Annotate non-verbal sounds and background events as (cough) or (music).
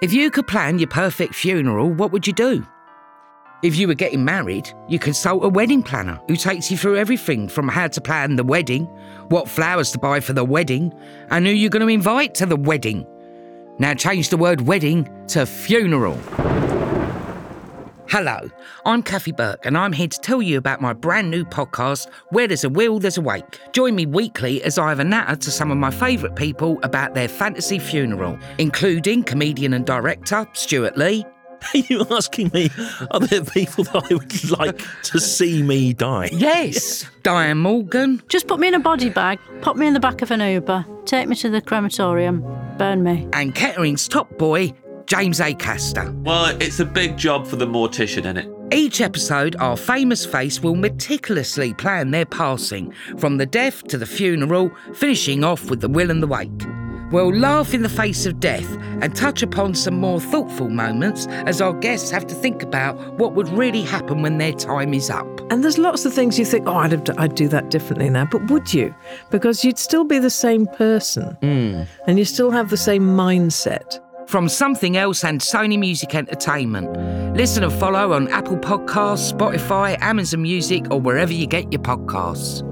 If you could plan your perfect funeral, what would you do? If you were getting married, you consult a wedding planner who takes you through everything from how to plan the wedding, what flowers to buy for the wedding, and who you're going to invite to the wedding. Now change the word wedding to funeral. Hello, I'm Kathy Burke, and I'm here to tell you about my brand new podcast, Where There's a Will, There's a Wake. Join me weekly as I have a natter to some of my favourite people about their fantasy funeral, including comedian and director Stewart Lee, (laughs) Are you asking me, are there people that I would like to see me die? Yes, Diane Morgan, Just put me in a body bag, pop me in the back of an Uber, take me to the crematorium, burn me. and Kettering's top boy, James Acaster. Well, it's a big job for the mortician, isn't it? Each episode, our famous face will meticulously plan their passing, from the death to the funeral, finishing off with the will and the wake. We'll laugh in the face of death and touch upon some more thoughtful moments as our guests have to think about what would really happen when their time is up. And there's lots of things you think, oh, I'd, have d- I'd do that differently now. But would you? Because you'd still be the same person hmm. and you still have the same mindset. From Something Else and Sony Music Entertainment. Listen and follow on Apple Podcasts, Spotify, Amazon Music, or wherever you get your podcasts.